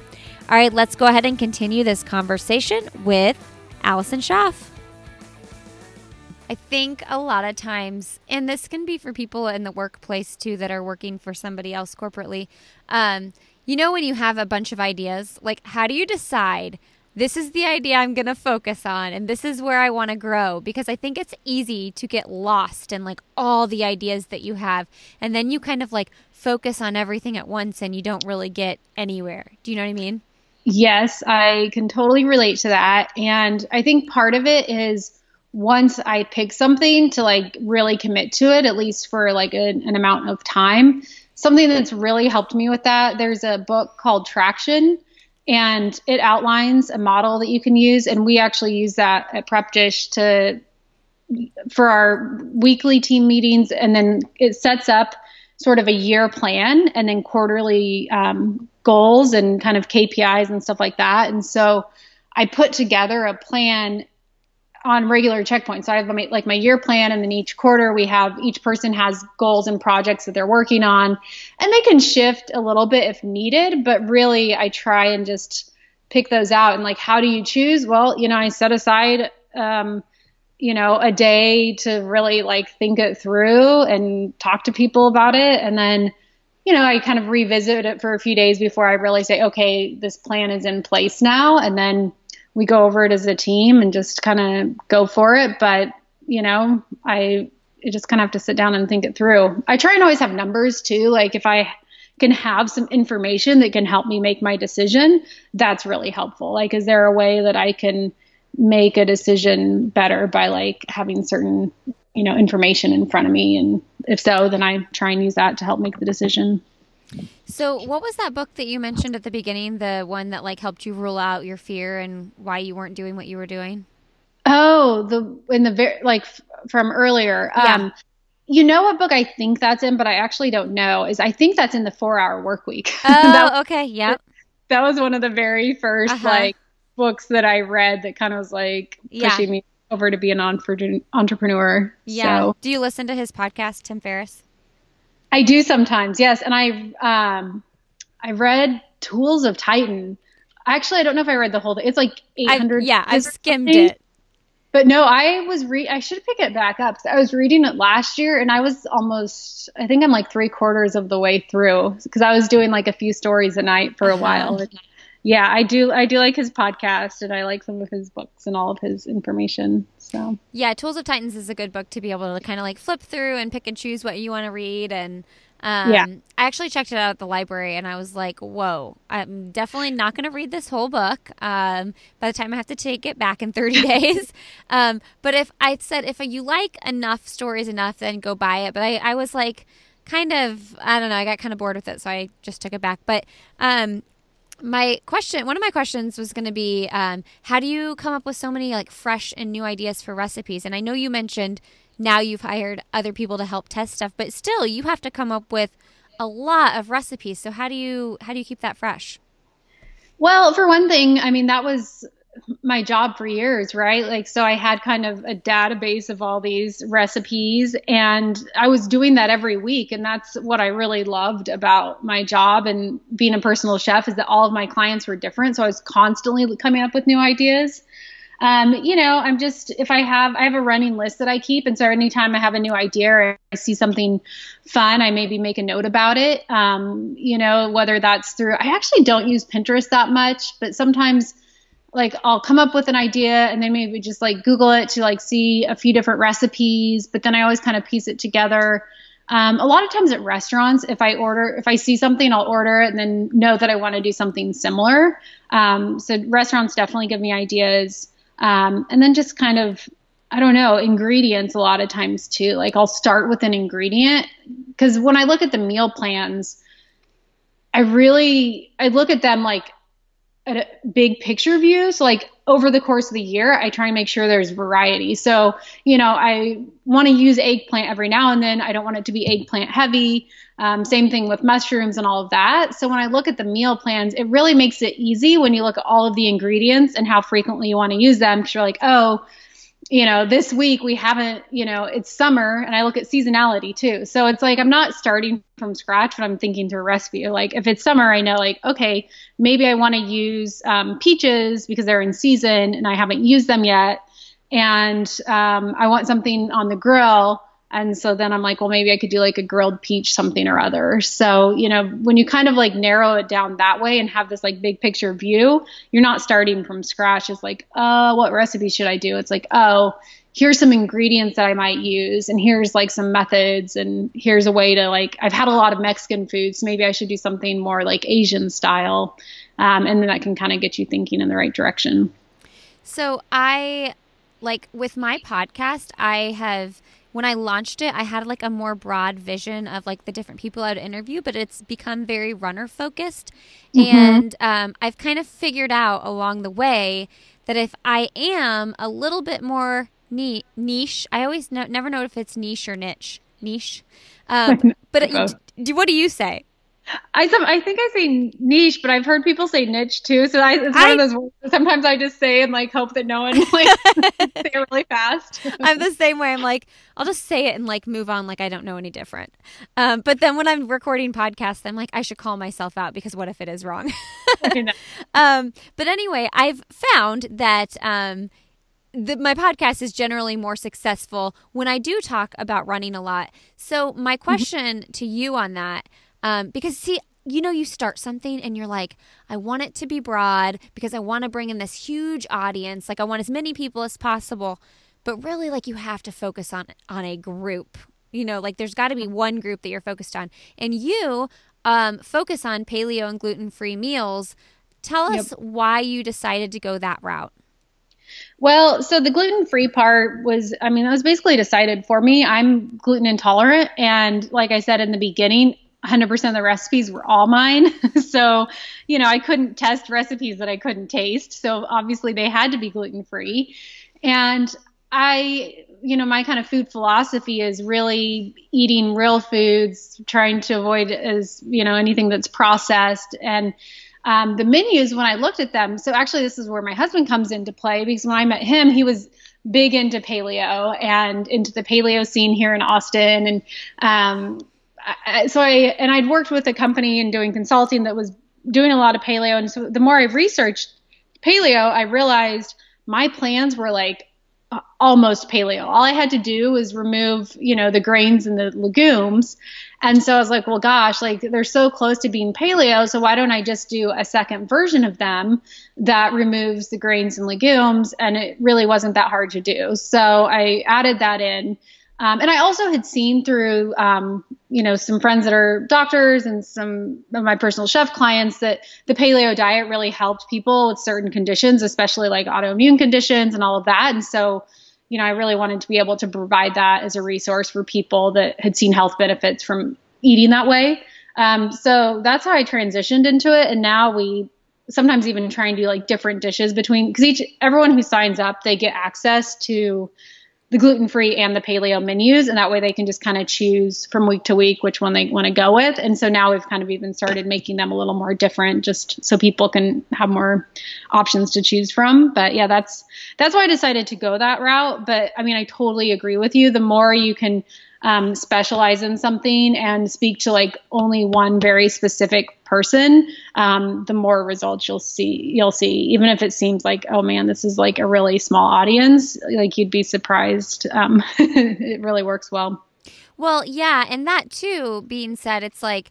All right, let's go ahead and continue this conversation with Allison Schaaf. I think a lot of times, and this can be for people in the workplace too that are working for somebody else corporately. Um, you know, when you have a bunch of ideas, like how do you decide this is the idea I'm going to focus on and this is where I want to grow? Because I think it's easy to get lost in like all the ideas that you have. And then you kind of like focus on everything at once and you don't really get anywhere. Do you know what I mean? Yes, I can totally relate to that. And I think part of it is once I pick something to like really commit to it, at least for like an amount of time. Something that's really helped me with that, there's a book called Traction, and it outlines a model that you can use. And we actually use that at Prep Dish to for our weekly team meetings, and then it sets up sort of a year plan and then quarterly um, goals and kind of KPIs and stuff like that. And so I put together a plan on regular checkpoints. So I have my, like my year plan, and then each quarter we have each person has goals and projects that they're working on, and they can shift a little bit if needed. But really, I try and just pick those out. And like, how do you choose? Well, you know, I set aside, um, you know, a day to really like think it through and talk to people about it, and then. You know, I kind of revisit it for a few days before I really say, okay, this plan is in place now. And then we go over it as a team and just kind of go for it. But, you know, I just kind of have to sit down and think it through. I try and always have numbers too. Like if I can have some information that can help me make my decision, that's really helpful. Like, is there a way that I can make a decision better by like having certain, you know, information in front of me? And if so, then I try and use that to help make the decision. So, what was that book that you mentioned at the beginning? The one that like helped you rule out your fear and why you weren't doing what you were doing? Oh, the in the very like from earlier. Yeah. Um, you know what book I think that's in, but I actually don't know. Is I think that's in the Four Hour Work Week. Oh, that, okay, yeah. That was one of the very 1st uh-huh. like books that I read that kind of was like pushing yeah. me over to be an entrepreneur. Yeah. So. Do you listen to his podcast, Tim Ferriss? I do sometimes, yes. And I um I read Tools of Titan. Actually, I don't know if I read the whole thing. It's like 800. I, yeah, I skimmed it. But no, I was re I should pick it back up. I was reading it last year and I was almost I think I'm like three quarters of the way through because I was doing like a few stories a night for a uh-huh. while. And yeah, I do. I do like his podcast, and I like some of his books and all of his information. So yeah, Tools of Titans is a good book to be able to kind of like flip through and pick and choose what you want to read. And um, yeah, I actually checked it out at the library, and I was like, "Whoa, I'm definitely not going to read this whole book." Um, by the time I have to take it back in 30 days, um, but if I said if you like enough stories enough, then go buy it. But I, I was like kind of I don't know. I got kind of bored with it, so I just took it back. But um, my question one of my questions was going to be um, how do you come up with so many like fresh and new ideas for recipes? And i know you mentioned now you've hired other people to help test stuff but still you have to come up with a lot of recipes. So how do you how do you keep that fresh? Well for one thing i mean that was my job for years, right? Like, so I had kind of a database of all these recipes, and I was doing that every week. And that's what I really loved about my job and being a personal chef is that all of my clients were different. So I was constantly coming up with new ideas. Um, you know, I'm just if I have I have a running list that I keep, and so anytime I have a new idea or I see something fun, I maybe make a note about it. Um, you know, whether that's through I actually don't use Pinterest that much, but sometimes like I'll come up with an idea and then maybe just like Google it to like see a few different recipes, but then I always kind of piece it together. Um, a lot of times at restaurants, if I order, if I see something, I'll order it and then know that I want to do something similar. Um, so restaurants definitely give me ideas. Um, and then just kind of, I don't know, ingredients a lot of times too. Like I'll start with an ingredient because when I look at the meal plans, I really, I look at them like a big picture view. So like over the course of the year, I try and make sure there's variety. So, you know, I want to use eggplant every now and then. I don't want it to be eggplant heavy. Um, same thing with mushrooms and all of that. So when I look at the meal plans, it really makes it easy when you look at all of the ingredients and how frequently you want to use them. Because you're like, oh, you know, this week we haven't, you know, it's summer and I look at seasonality too. So it's like I'm not starting from scratch when I'm thinking through a recipe. Like if it's summer, I know like, okay, maybe I want to use um, peaches because they're in season and I haven't used them yet. And um, I want something on the grill and so then I'm like, well, maybe I could do like a grilled peach something or other. So, you know, when you kind of like narrow it down that way and have this like big picture view, you're not starting from scratch. It's like, oh, what recipe should I do? It's like, oh, here's some ingredients that I might use, and here's like some methods, and here's a way to like, I've had a lot of Mexican foods. so maybe I should do something more like Asian style. Um, and then that can kind of get you thinking in the right direction. So, I like with my podcast, I have when I launched it, I had like a more broad vision of like the different people I'd interview, but it's become very runner focused. Mm-hmm. And um, I've kind of figured out along the way that if I am a little bit more niche, I always know, never know if it's niche or niche. Niche. Um, but it, what do you say? I some I think I say niche, but I've heard people say niche too. So I, it's one I, of those words. Sometimes I just say and like hope that no one like say it really fast. I'm the same way. I'm like I'll just say it and like move on like I don't know any different. Um, but then when I'm recording podcasts, I'm like I should call myself out because what if it is wrong? um, but anyway, I've found that. Um, the, my podcast is generally more successful when I do talk about running a lot. So, my mm-hmm. question mm-hmm. to you on that um, because, see, you know, you start something and you're like, I want it to be broad because I want to bring in this huge audience. Like, I want as many people as possible. But really, like, you have to focus on on a group. You know, like, there's got to be one group that you're focused on. And you um, focus on paleo and gluten free meals. Tell us yep. why you decided to go that route. Well, so the gluten free part was, I mean, that was basically decided for me. I'm gluten intolerant. And like I said in the beginning, 100% of the recipes were all mine. so, you know, I couldn't test recipes that I couldn't taste. So, obviously, they had to be gluten free. And I, you know, my kind of food philosophy is really eating real foods, trying to avoid as, you know, anything that's processed. And um, the menus, when I looked at them, so actually, this is where my husband comes into play because when I met him, he was big into paleo and into the paleo scene here in Austin. And, um, I, so I and I'd worked with a company and doing consulting that was doing a lot of paleo, and so the more I've researched paleo, I realized my plans were like almost paleo. All I had to do was remove, you know, the grains and the legumes. And so I was like, well, gosh, like they're so close to being paleo. So why don't I just do a second version of them that removes the grains and legumes? And it really wasn't that hard to do. So I added that in. Um, and I also had seen through, um, you know, some friends that are doctors and some of my personal chef clients that the paleo diet really helped people with certain conditions, especially like autoimmune conditions and all of that. And so, you know, I really wanted to be able to provide that as a resource for people that had seen health benefits from eating that way. Um, so that's how I transitioned into it. And now we sometimes even try and do like different dishes between because each everyone who signs up they get access to the gluten free and the paleo menus, and that way they can just kind of choose from week to week which one they want to go with. And so now we've kind of even started making them a little more different, just so people can have more options to choose from. But yeah, that's that's why I decided to go that route. But I mean, I totally agree with you. The more you can um, specialize in something and speak to like only one very specific person, um, the more results you'll see. You'll see, even if it seems like, oh man, this is like a really small audience. Like you'd be surprised. Um, it really works well. Well, yeah, and that too being said, it's like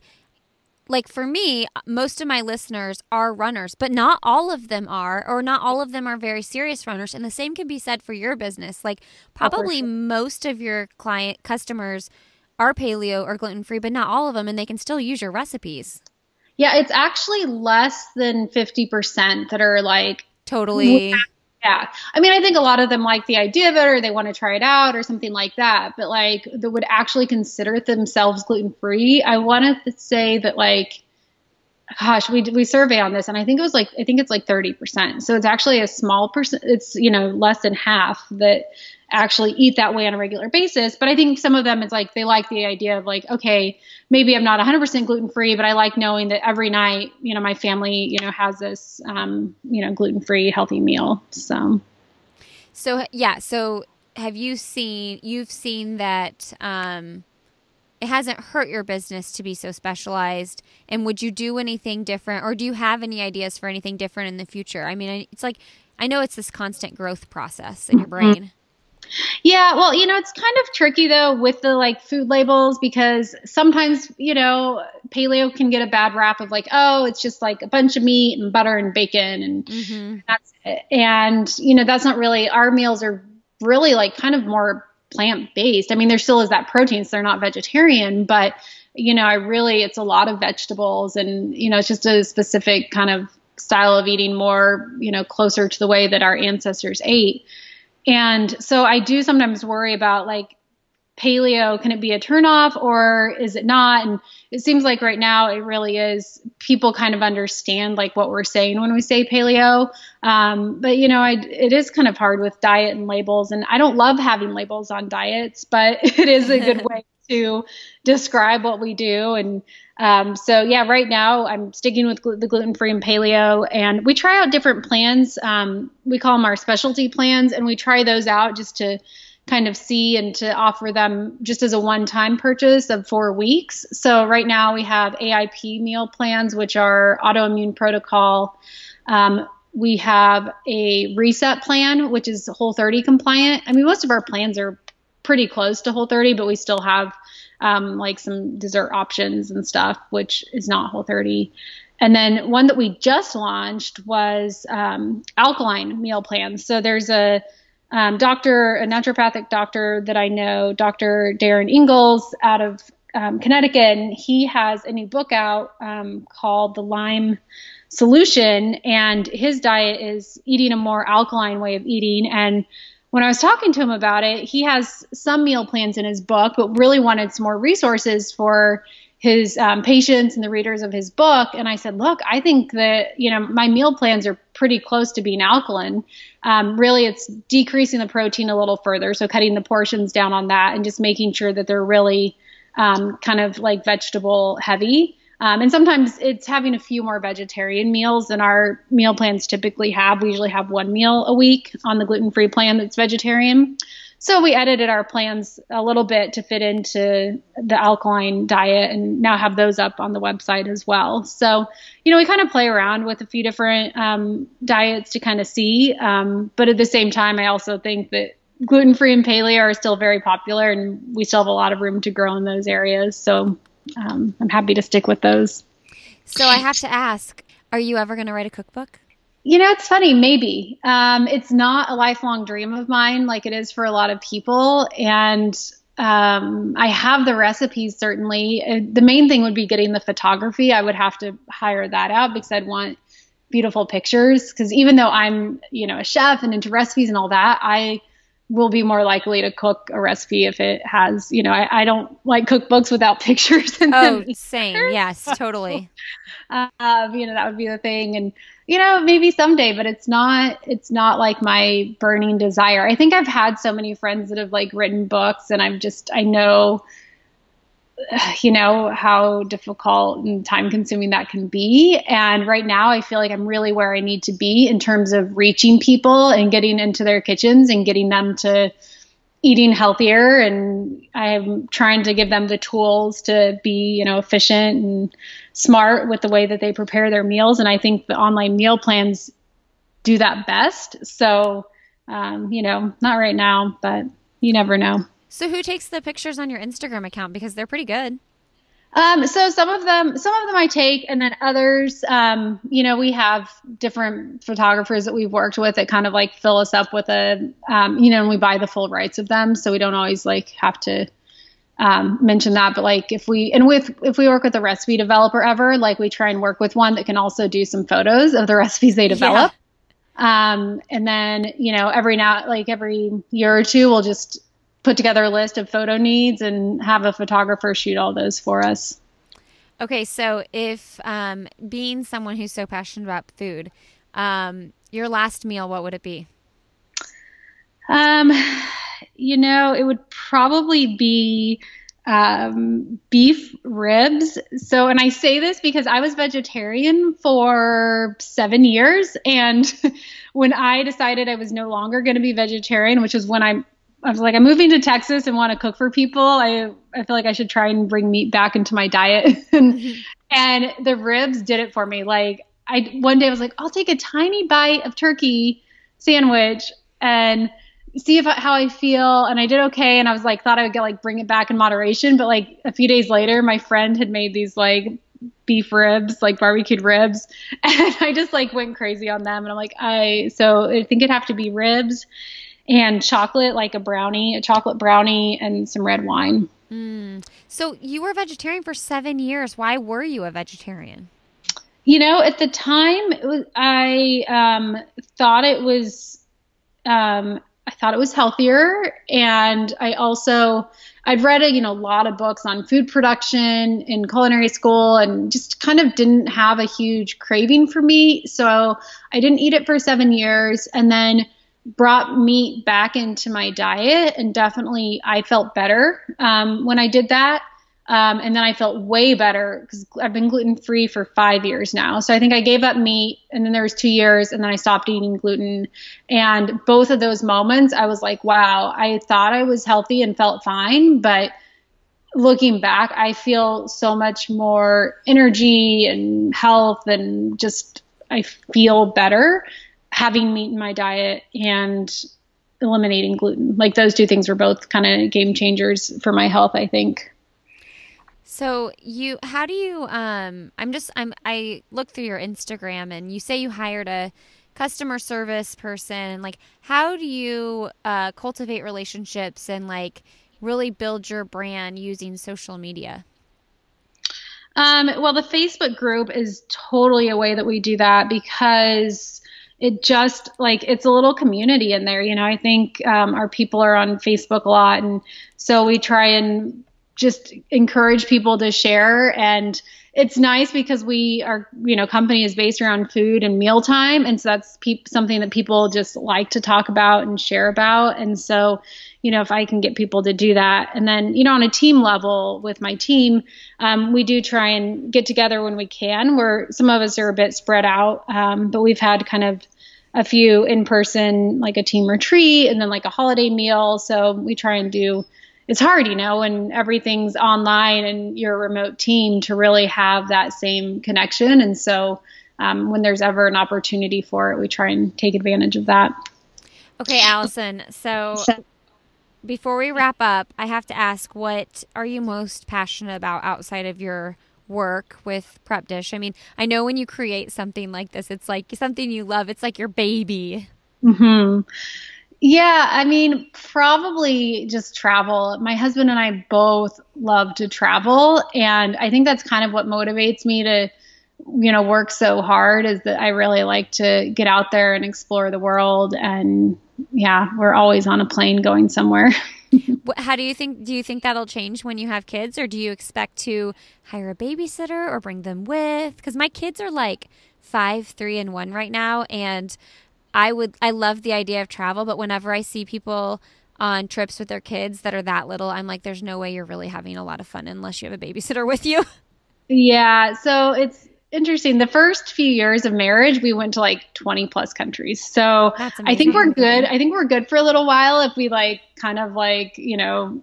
like for me, most of my listeners are runners, but not all of them are, or not all of them are very serious runners. And the same can be said for your business. Like probably oh, sure. most of your client customers are paleo or gluten free, but not all of them, and they can still use your recipes. Yeah, it's actually less than 50% that are like totally yeah. I mean, I think a lot of them like the idea of it or they want to try it out or something like that. But like that would actually consider themselves gluten free. I want to say that like, gosh, we we survey on this and I think it was like I think it's like 30%. So it's actually a small percent. It's you know less than half that actually eat that way on a regular basis. But I think some of them it's like they like the idea of like, okay, maybe I'm not 100% gluten free, but I like knowing that every night, you know, my family, you know, has this, um, you know, gluten free healthy meal. So, so yeah. So have you seen, you've seen that, um, it hasn't hurt your business to be so specialized and would you do anything different or do you have any ideas for anything different in the future i mean it's like i know it's this constant growth process in your mm-hmm. brain yeah, well, you know, it's kind of tricky though with the like food labels because sometimes, you know, paleo can get a bad rap of like, oh, it's just like a bunch of meat and butter and bacon and mm-hmm. that's it. And, you know, that's not really our meals are really like kind of more plant based. I mean, there still is that protein, so they're not vegetarian, but you know, I really it's a lot of vegetables and, you know, it's just a specific kind of style of eating more, you know, closer to the way that our ancestors ate. And so I do sometimes worry about like paleo, can it be a turnoff or is it not? And it seems like right now it really is. People kind of understand like what we're saying when we say paleo. Um, but you know, I, it is kind of hard with diet and labels. And I don't love having labels on diets, but it is a good way to describe what we do. And um, so yeah, right now I'm sticking with gl- the gluten free and paleo, and we try out different plans. Um, we call them our specialty plans, and we try those out just to kind of see and to offer them just as a one-time purchase of four weeks. So right now we have AIP meal plans, which are autoimmune protocol. Um, we have a reset plan, which is Whole 30 compliant. I mean, most of our plans are pretty close to Whole 30, but we still have um, like some dessert options and stuff, which is not Whole 30. And then one that we just launched was um, alkaline meal plans. So there's a um, doctor, a naturopathic doctor that I know, Dr. Darin Ingels out of um, Connecticut, and he has a new book out um, called The Lyme Solution. And his diet is eating a more alkaline way of eating. And when I was talking to him about it, he has some meal plans in his book, but really wanted some more resources for his um, patients and the readers of his book. And I said, look, I think that, you know, my meal plans are pretty close to being alkaline. Um, really, it's decreasing the protein a little further. So cutting the portions down on that and just making sure that they're really um, kind of like vegetable heavy. Um, and sometimes it's having a few more vegetarian meals than our meal plans typically have. We usually have one meal a week on the gluten free plan that's vegetarian. So we edited our plans a little bit to fit into the alkaline diet and now have those up on the website as well. So, you know, we kind of play around with a few different um, diets to kind of see. Um, but at the same time, I also think that gluten free and paleo are still very popular and we still have a lot of room to grow in those areas. So um, I'm happy to stick with those. So I have to ask, are you ever going to write a cookbook? You know, it's funny, maybe. Um, it's not a lifelong dream of mine like it is for a lot of people. And um, I have the recipes, certainly. Uh, the main thing would be getting the photography. I would have to hire that out because I'd want beautiful pictures. Because even though I'm, you know, a chef and into recipes and all that, I will be more likely to cook a recipe if it has, you know, I, I don't like cookbooks without pictures. And Oh, same. Yes, totally. uh, you know, that would be the thing. And, you know, maybe someday, but it's not, it's not like my burning desire. I think I've had so many friends that have like written books and I'm just, I know, you know how difficult and time consuming that can be. And right now i feel like i'm really where i need to be in terms of reaching people and getting into their kitchens and getting them to eating healthier. And i'm trying to give them the tools to be you know efficient and smart with the way that they prepare their meals. And i think the online meal plans do that best. So um, you know not right now but you never know so who takes the pictures on your Instagram account because they're pretty good? Um, so some of them, some of them I take, and then others, um, you know, we have different photographers that we've worked with that kind of like fill us up with a, um, you know, and we buy the full rights of them, so we don't always like have to um, mention that. But like if we and with if we work with a recipe developer ever, like we try and work with one that can also do some photos of the recipes they develop. Yeah. Um, and then you know every now like every year or two, we'll just put together a list of photo needs and have a photographer shoot all those for us. Okay, so if um, being someone who's so passionate about food, um, your last meal, what would it be? Um, you know, it would probably be um, beef ribs. So, and I say this because I was vegetarian for seven years. And when I decided I was no longer going to be vegetarian, which is when I I was like, I'm moving to Texas and want to cook for people. I I feel like I should try and bring meat back into my diet. and, mm-hmm. and the ribs did it for me. Like I one day I was like, I'll take a tiny bite of turkey sandwich and see if how I feel. And I did okay. And I was like, thought I would get like bring it back in moderation. But like a few days later, my friend had made these like beef ribs, like barbecued ribs, and I just like went crazy on them. And I'm like, I so I think it'd have to be ribs and chocolate, like a brownie, a chocolate brownie, and some red wine. Mm. So you were a vegetarian for seven years. Why were you a vegetarian? You know, at the time, was, I um, thought it was, um, I thought it was healthier, and I also I'd read a you know a lot of books on food production in culinary school, and just kind of didn't have a huge craving for meat, so I didn't eat it for seven years, and then brought meat back into my diet and definitely I felt better um, when I did that. Um, and then I felt way better because I've been gluten free for five years now. So I think I gave up meat and then there was two years and then I stopped eating gluten. And both of those moments, I was like, wow, I thought I was healthy and felt fine. But looking back, I feel so much more energy and health and just I feel better having meat in my diet and eliminating gluten. Like those two things were both kind of game changers for my health, I think. So you how do you um I'm just I'm I look through your Instagram and you say you hired a customer service person like how do you uh, cultivate relationships and like really build your brand using social media? Um, well, the Facebook group is totally a way that we do that because it just like it's a little community in there. You know, I think um, our people are on Facebook a lot, and so we try and just encourage people to share and it's nice because we are you know company is based around food and mealtime and so that's pe- something that people just like to talk about and share about and so you know if i can get people to do that and then you know on a team level with my team um, we do try and get together when we can where some of us are a bit spread out um, but we've had kind of a few in person, like a team retreat and then like a holiday meal. So we try and do, it's hard, you know, when everything's online and you're a remote team to really have that same connection. And so um, when there's ever an opportunity for it, we try and take advantage of that. Okay, Allison. So before we wrap up, I have to ask what are you most passionate about outside of your work with Prep Dish? I mean, I know when you create something like this, it's like something you love. It's like your baby. Hmm. Yeah, I mean, probably just travel. My husband and I both love to travel, and I think that's kind of what motivates me to, you know, work so hard. Is that I really like to get out there and explore the world and yeah, we're always on a plane going somewhere. How do you think? Do you think that'll change when you have kids, or do you expect to hire a babysitter or bring them with? Because my kids are like five, three, and one right now, and I would I love the idea of travel, but whenever I see people on trips with their kids that are that little, I'm like, there's no way you're really having a lot of fun unless you have a babysitter with you. Yeah, so it's interesting. The first few years of marriage, we went to like 20 plus countries. So I think we're good. I think we're good for a little while if we like kind of like, you know,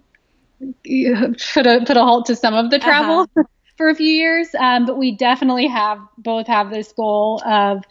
put a put a halt to some of the travel uh-huh. for a few years. Um, but we definitely have both have this goal of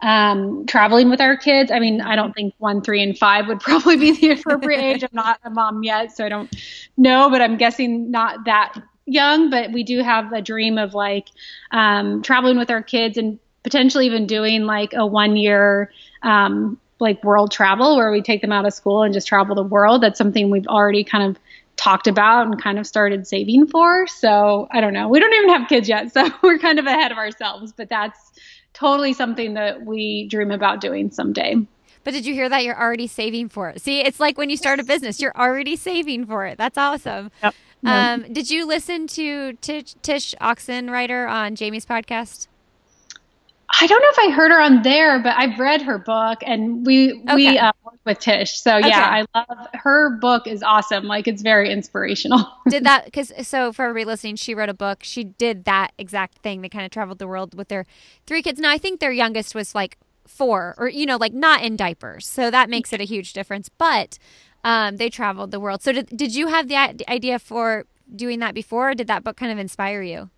um, traveling with our kids. I mean, I don't think one, three, and five would probably be the appropriate age. I'm not a mom yet, so I don't know, but I'm guessing not that young. But we do have a dream of like um, traveling with our kids and potentially even doing like a one year um, like world travel where we take them out of school and just travel the world. That's something we've already kind of talked about and kind of started saving for. So I don't know. We don't even have kids yet, so we're kind of ahead of ourselves. But that's totally something that we dream about doing someday. But did you hear that? You're already saving for it. See, it's like when you start a business, you're already saving for it. That's awesome. Yep. Um, did you listen to Tsh, Tsh Oxenreider on Jamie's podcast? I don't know if I heard her on there, but I've read her book and we okay. we uh, work with Tsh. So okay. yeah, I love her book is awesome. Like it's very inspirational. did that because so for everybody listening, she wrote a book. She did that exact thing. They kind of traveled the world with their three kids. Now I think their youngest was like four, or you know, like not in diapers. So that makes it a huge difference. But um, they traveled the world. So did did you have the idea for doing that before? Or did that book kind of inspire you?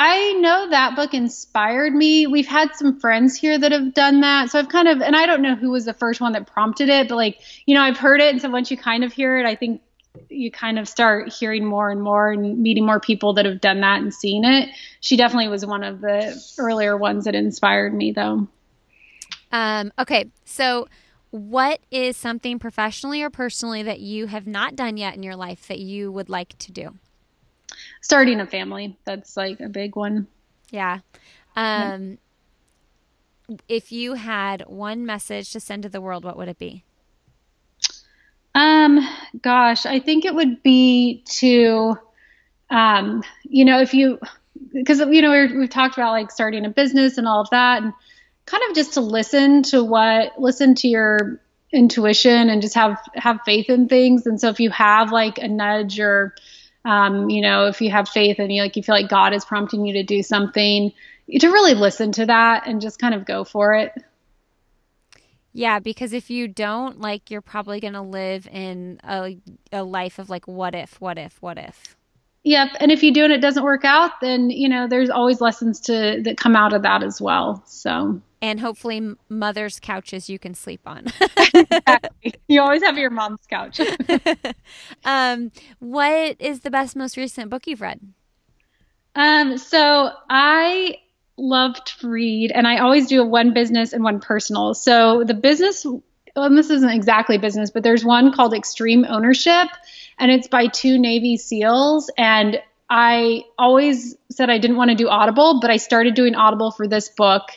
I know that book inspired me. We've had some friends here that have done that. So I've kind of, and I don't know who was the first one that prompted it, but like, you know, I've heard it. And so once you kind of hear it, I think you kind of start hearing more and more and meeting more people that have done that and seen it. She definitely was one of the earlier ones that inspired me, though. Um, okay. So, what is something professionally or personally that you have not done yet in your life that you would like to do? starting a family. That's like a big one. Yeah. Um, yeah. If you had one message to send to the world, what would it be? Um, gosh, I think it would be to, um, you know, if you, because you know we we've talked about like starting a business and all of that, and kind of just to listen to what, listen to your intuition and just have have faith in things. And so if you have like a nudge or um, you know, if you have faith and you like you feel like God is prompting you to do something, to really listen to that and just kind of go for it. Yeah, because if you don't, like, you're probably going to live in a, a life of like, what if, what if, what if. Yep. And if you do and it doesn't work out, then, you know, there's always lessons to that come out of that as well. So, and hopefully mother's couches you can sleep on. exactly. You always have your mom's couch. um, what is the best, most recent book you've read? Um, so I love to read, and I always do a one business and one personal. So the business, well, this isn't exactly business, but there's one called Extreme Ownership, and it's by two Navy SEALs, and I always said I didn't want to do Audible, but I started doing Audible for this book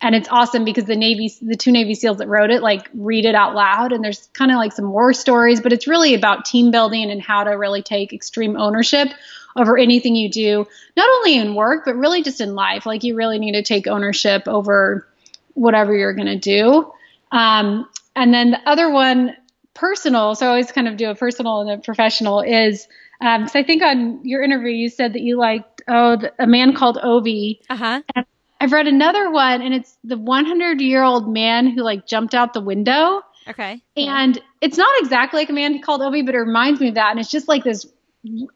and it's awesome because the navy the two navy seals that wrote it like read it out loud and there's kind of like some war stories but it's really about team building and how to really take extreme ownership over anything you do not only in work but really just in life. Like you really need to take ownership over whatever you're going to do. Um, and then the other one personal so i always kind of do a personal and a professional is um, so i think on your interview you said that you liked oh the, a man called Ove. Uh-huh. and I've read another one, and it's the 100 year old man who like jumped out the window. Okay. And it's not exactly like a man called Ove, but it reminds me of that. And it's just like this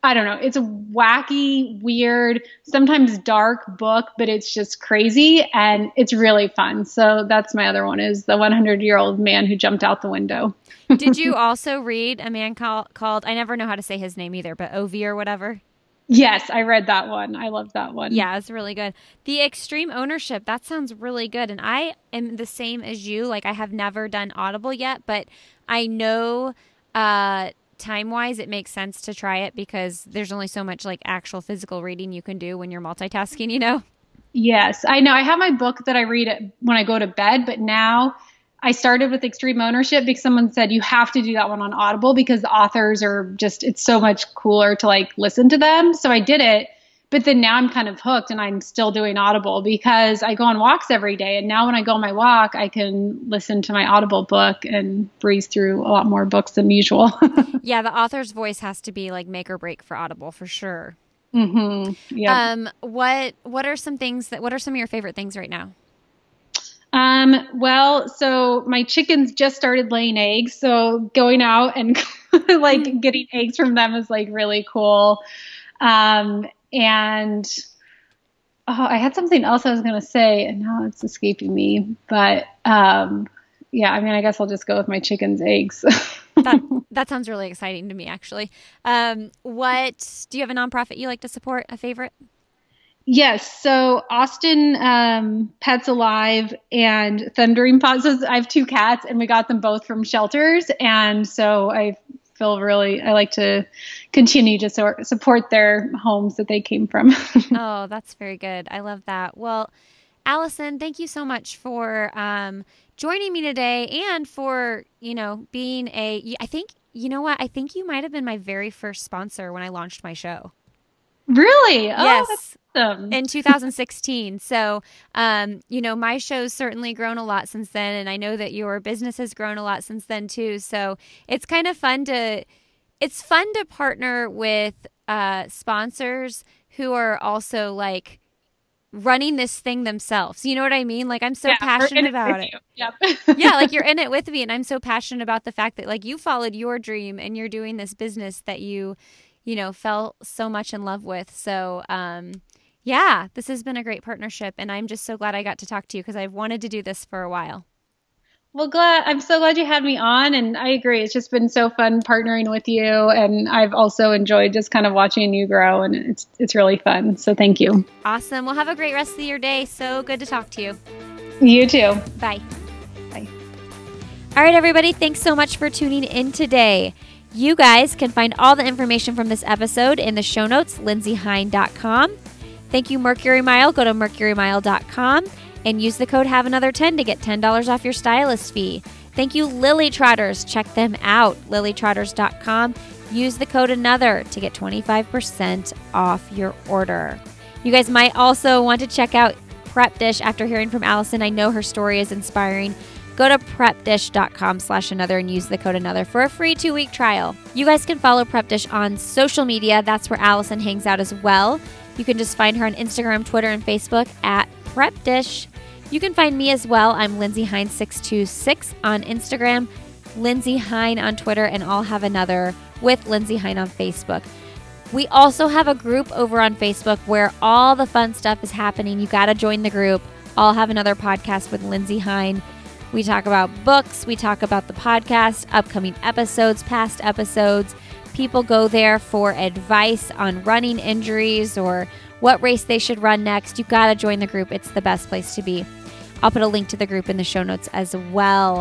I don't know. It's a wacky, weird, sometimes dark book, but it's just crazy and it's really fun. So that's my other one is the 100 year old man who jumped out the window. Did you also read a man call, called I never know how to say his name either, but Ove or whatever? Yes, I read that one. I love that one. Yeah, it's really good. The extreme ownership, that sounds really good. And I am the same as you. Like I have never done Audible yet, but I know uh time wise it makes sense to try it because there's only so much like actual physical reading you can do when you're multitasking, you know? Yes, I know. I have my book that I read when I go to bed, but now I started with extreme ownership because someone said you have to do that one on Audible because the authors are just it's so much cooler to like listen to them. So I did it. But then now I'm kind of hooked and I'm still doing Audible because I go on walks every day. And now when I go on my walk, I can listen to my Audible book and breeze through a lot more books than usual. yeah, the author's voice has to be like make or break for Audible for sure. Mm-hmm. Yeah. Um, what what are some things that what are some of your favorite things right now? Um, well, so my chickens just started laying eggs, so going out and like mm. getting eggs from them is like really cool. Um, and oh, I had something else I was going to say, and now it's escaping me. But um, yeah, I mean, I guess I'll just go with my chickens' eggs. that, that sounds really exciting to me, actually. Um, what do you have a nonprofit you like to support? A favorite? Yes. So Austin um, Pets Alive and Thundering Paws. I have two cats, and we got them both from shelters, and so I feel really. I like to continue to so- support their homes that they came from. oh, that's very good. I love that. Well, Allison, thank you so much for um, joining me today, and for you know being a. I think you know what. I think you might have been my very first sponsor when I launched my show. Really? Oh, yes awesome. in 2016. So, um, you know, my show's certainly grown a lot since then, and I know that your business has grown a lot since then too. So it's kind of fun to it's fun to partner with uh, sponsors who are also like running this thing themselves. You know what I mean? Like I'm so yeah, passionate about it. Yep. yeah, like you're in it with me and I'm so passionate about the fact that like you followed your dream and you're doing this business that you you know fell so much in love with. So um yeah, this has been a great partnership, and I'm just so glad I got to talk to you because I've wanted to do this for a while. Well, glad I'm so glad you had me on, and I agree. It's just been so fun partnering with you, and I've also enjoyed just kind of watching you grow, and it's it's really fun. So thank you. Awesome. Well, have a great rest of your day. So good to talk to you. You too. Bye. Bye. All right, everybody. Thanks so much for tuning in today. You guys can find all the information from this episode in the show notes, lindseyhein.com. Thank you, Mercury Mile. Go to mercurymile.com and use the code Have Another 10 to get $10 off your stylist fee. Thank you, Lily Trotters. Check them out, lilytrotters.com. Use the code Another to get 25% off your order. You guys might also want to check out Prep Dish after hearing from Allison. I know her story is inspiring. Go to prepdish.com slash another and use the code another for a free two week trial. You guys can follow Prep Dish on social media. That's where Allison hangs out as well. You can just find her on Instagram, Twitter, and Facebook at Prep Dish. You can find me as well. I'm Lindsey Hein 626 on Instagram, Lindsey Hein on Twitter, and I'll have another with Lindsey Hein on Facebook. We also have a group over on Facebook where all the fun stuff is happening. You got to join the group. I'll have another podcast with Lindsey Hein. We talk about books, we talk about the podcast, upcoming episodes, past episodes. People go there for advice on running injuries or what race they should run next. You've got to join the group. It's the best place to be. I'll put a link to the group in the show notes as well.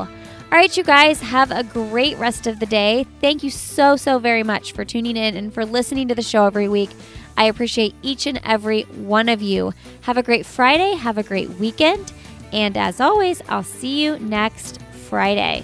All right, you guys, have a great rest of the day. Thank you so, so very much for tuning in and for listening to the show every week. I appreciate each and every one of you. Have a great Friday. Have a great weekend. And as always, I'll see you next Friday.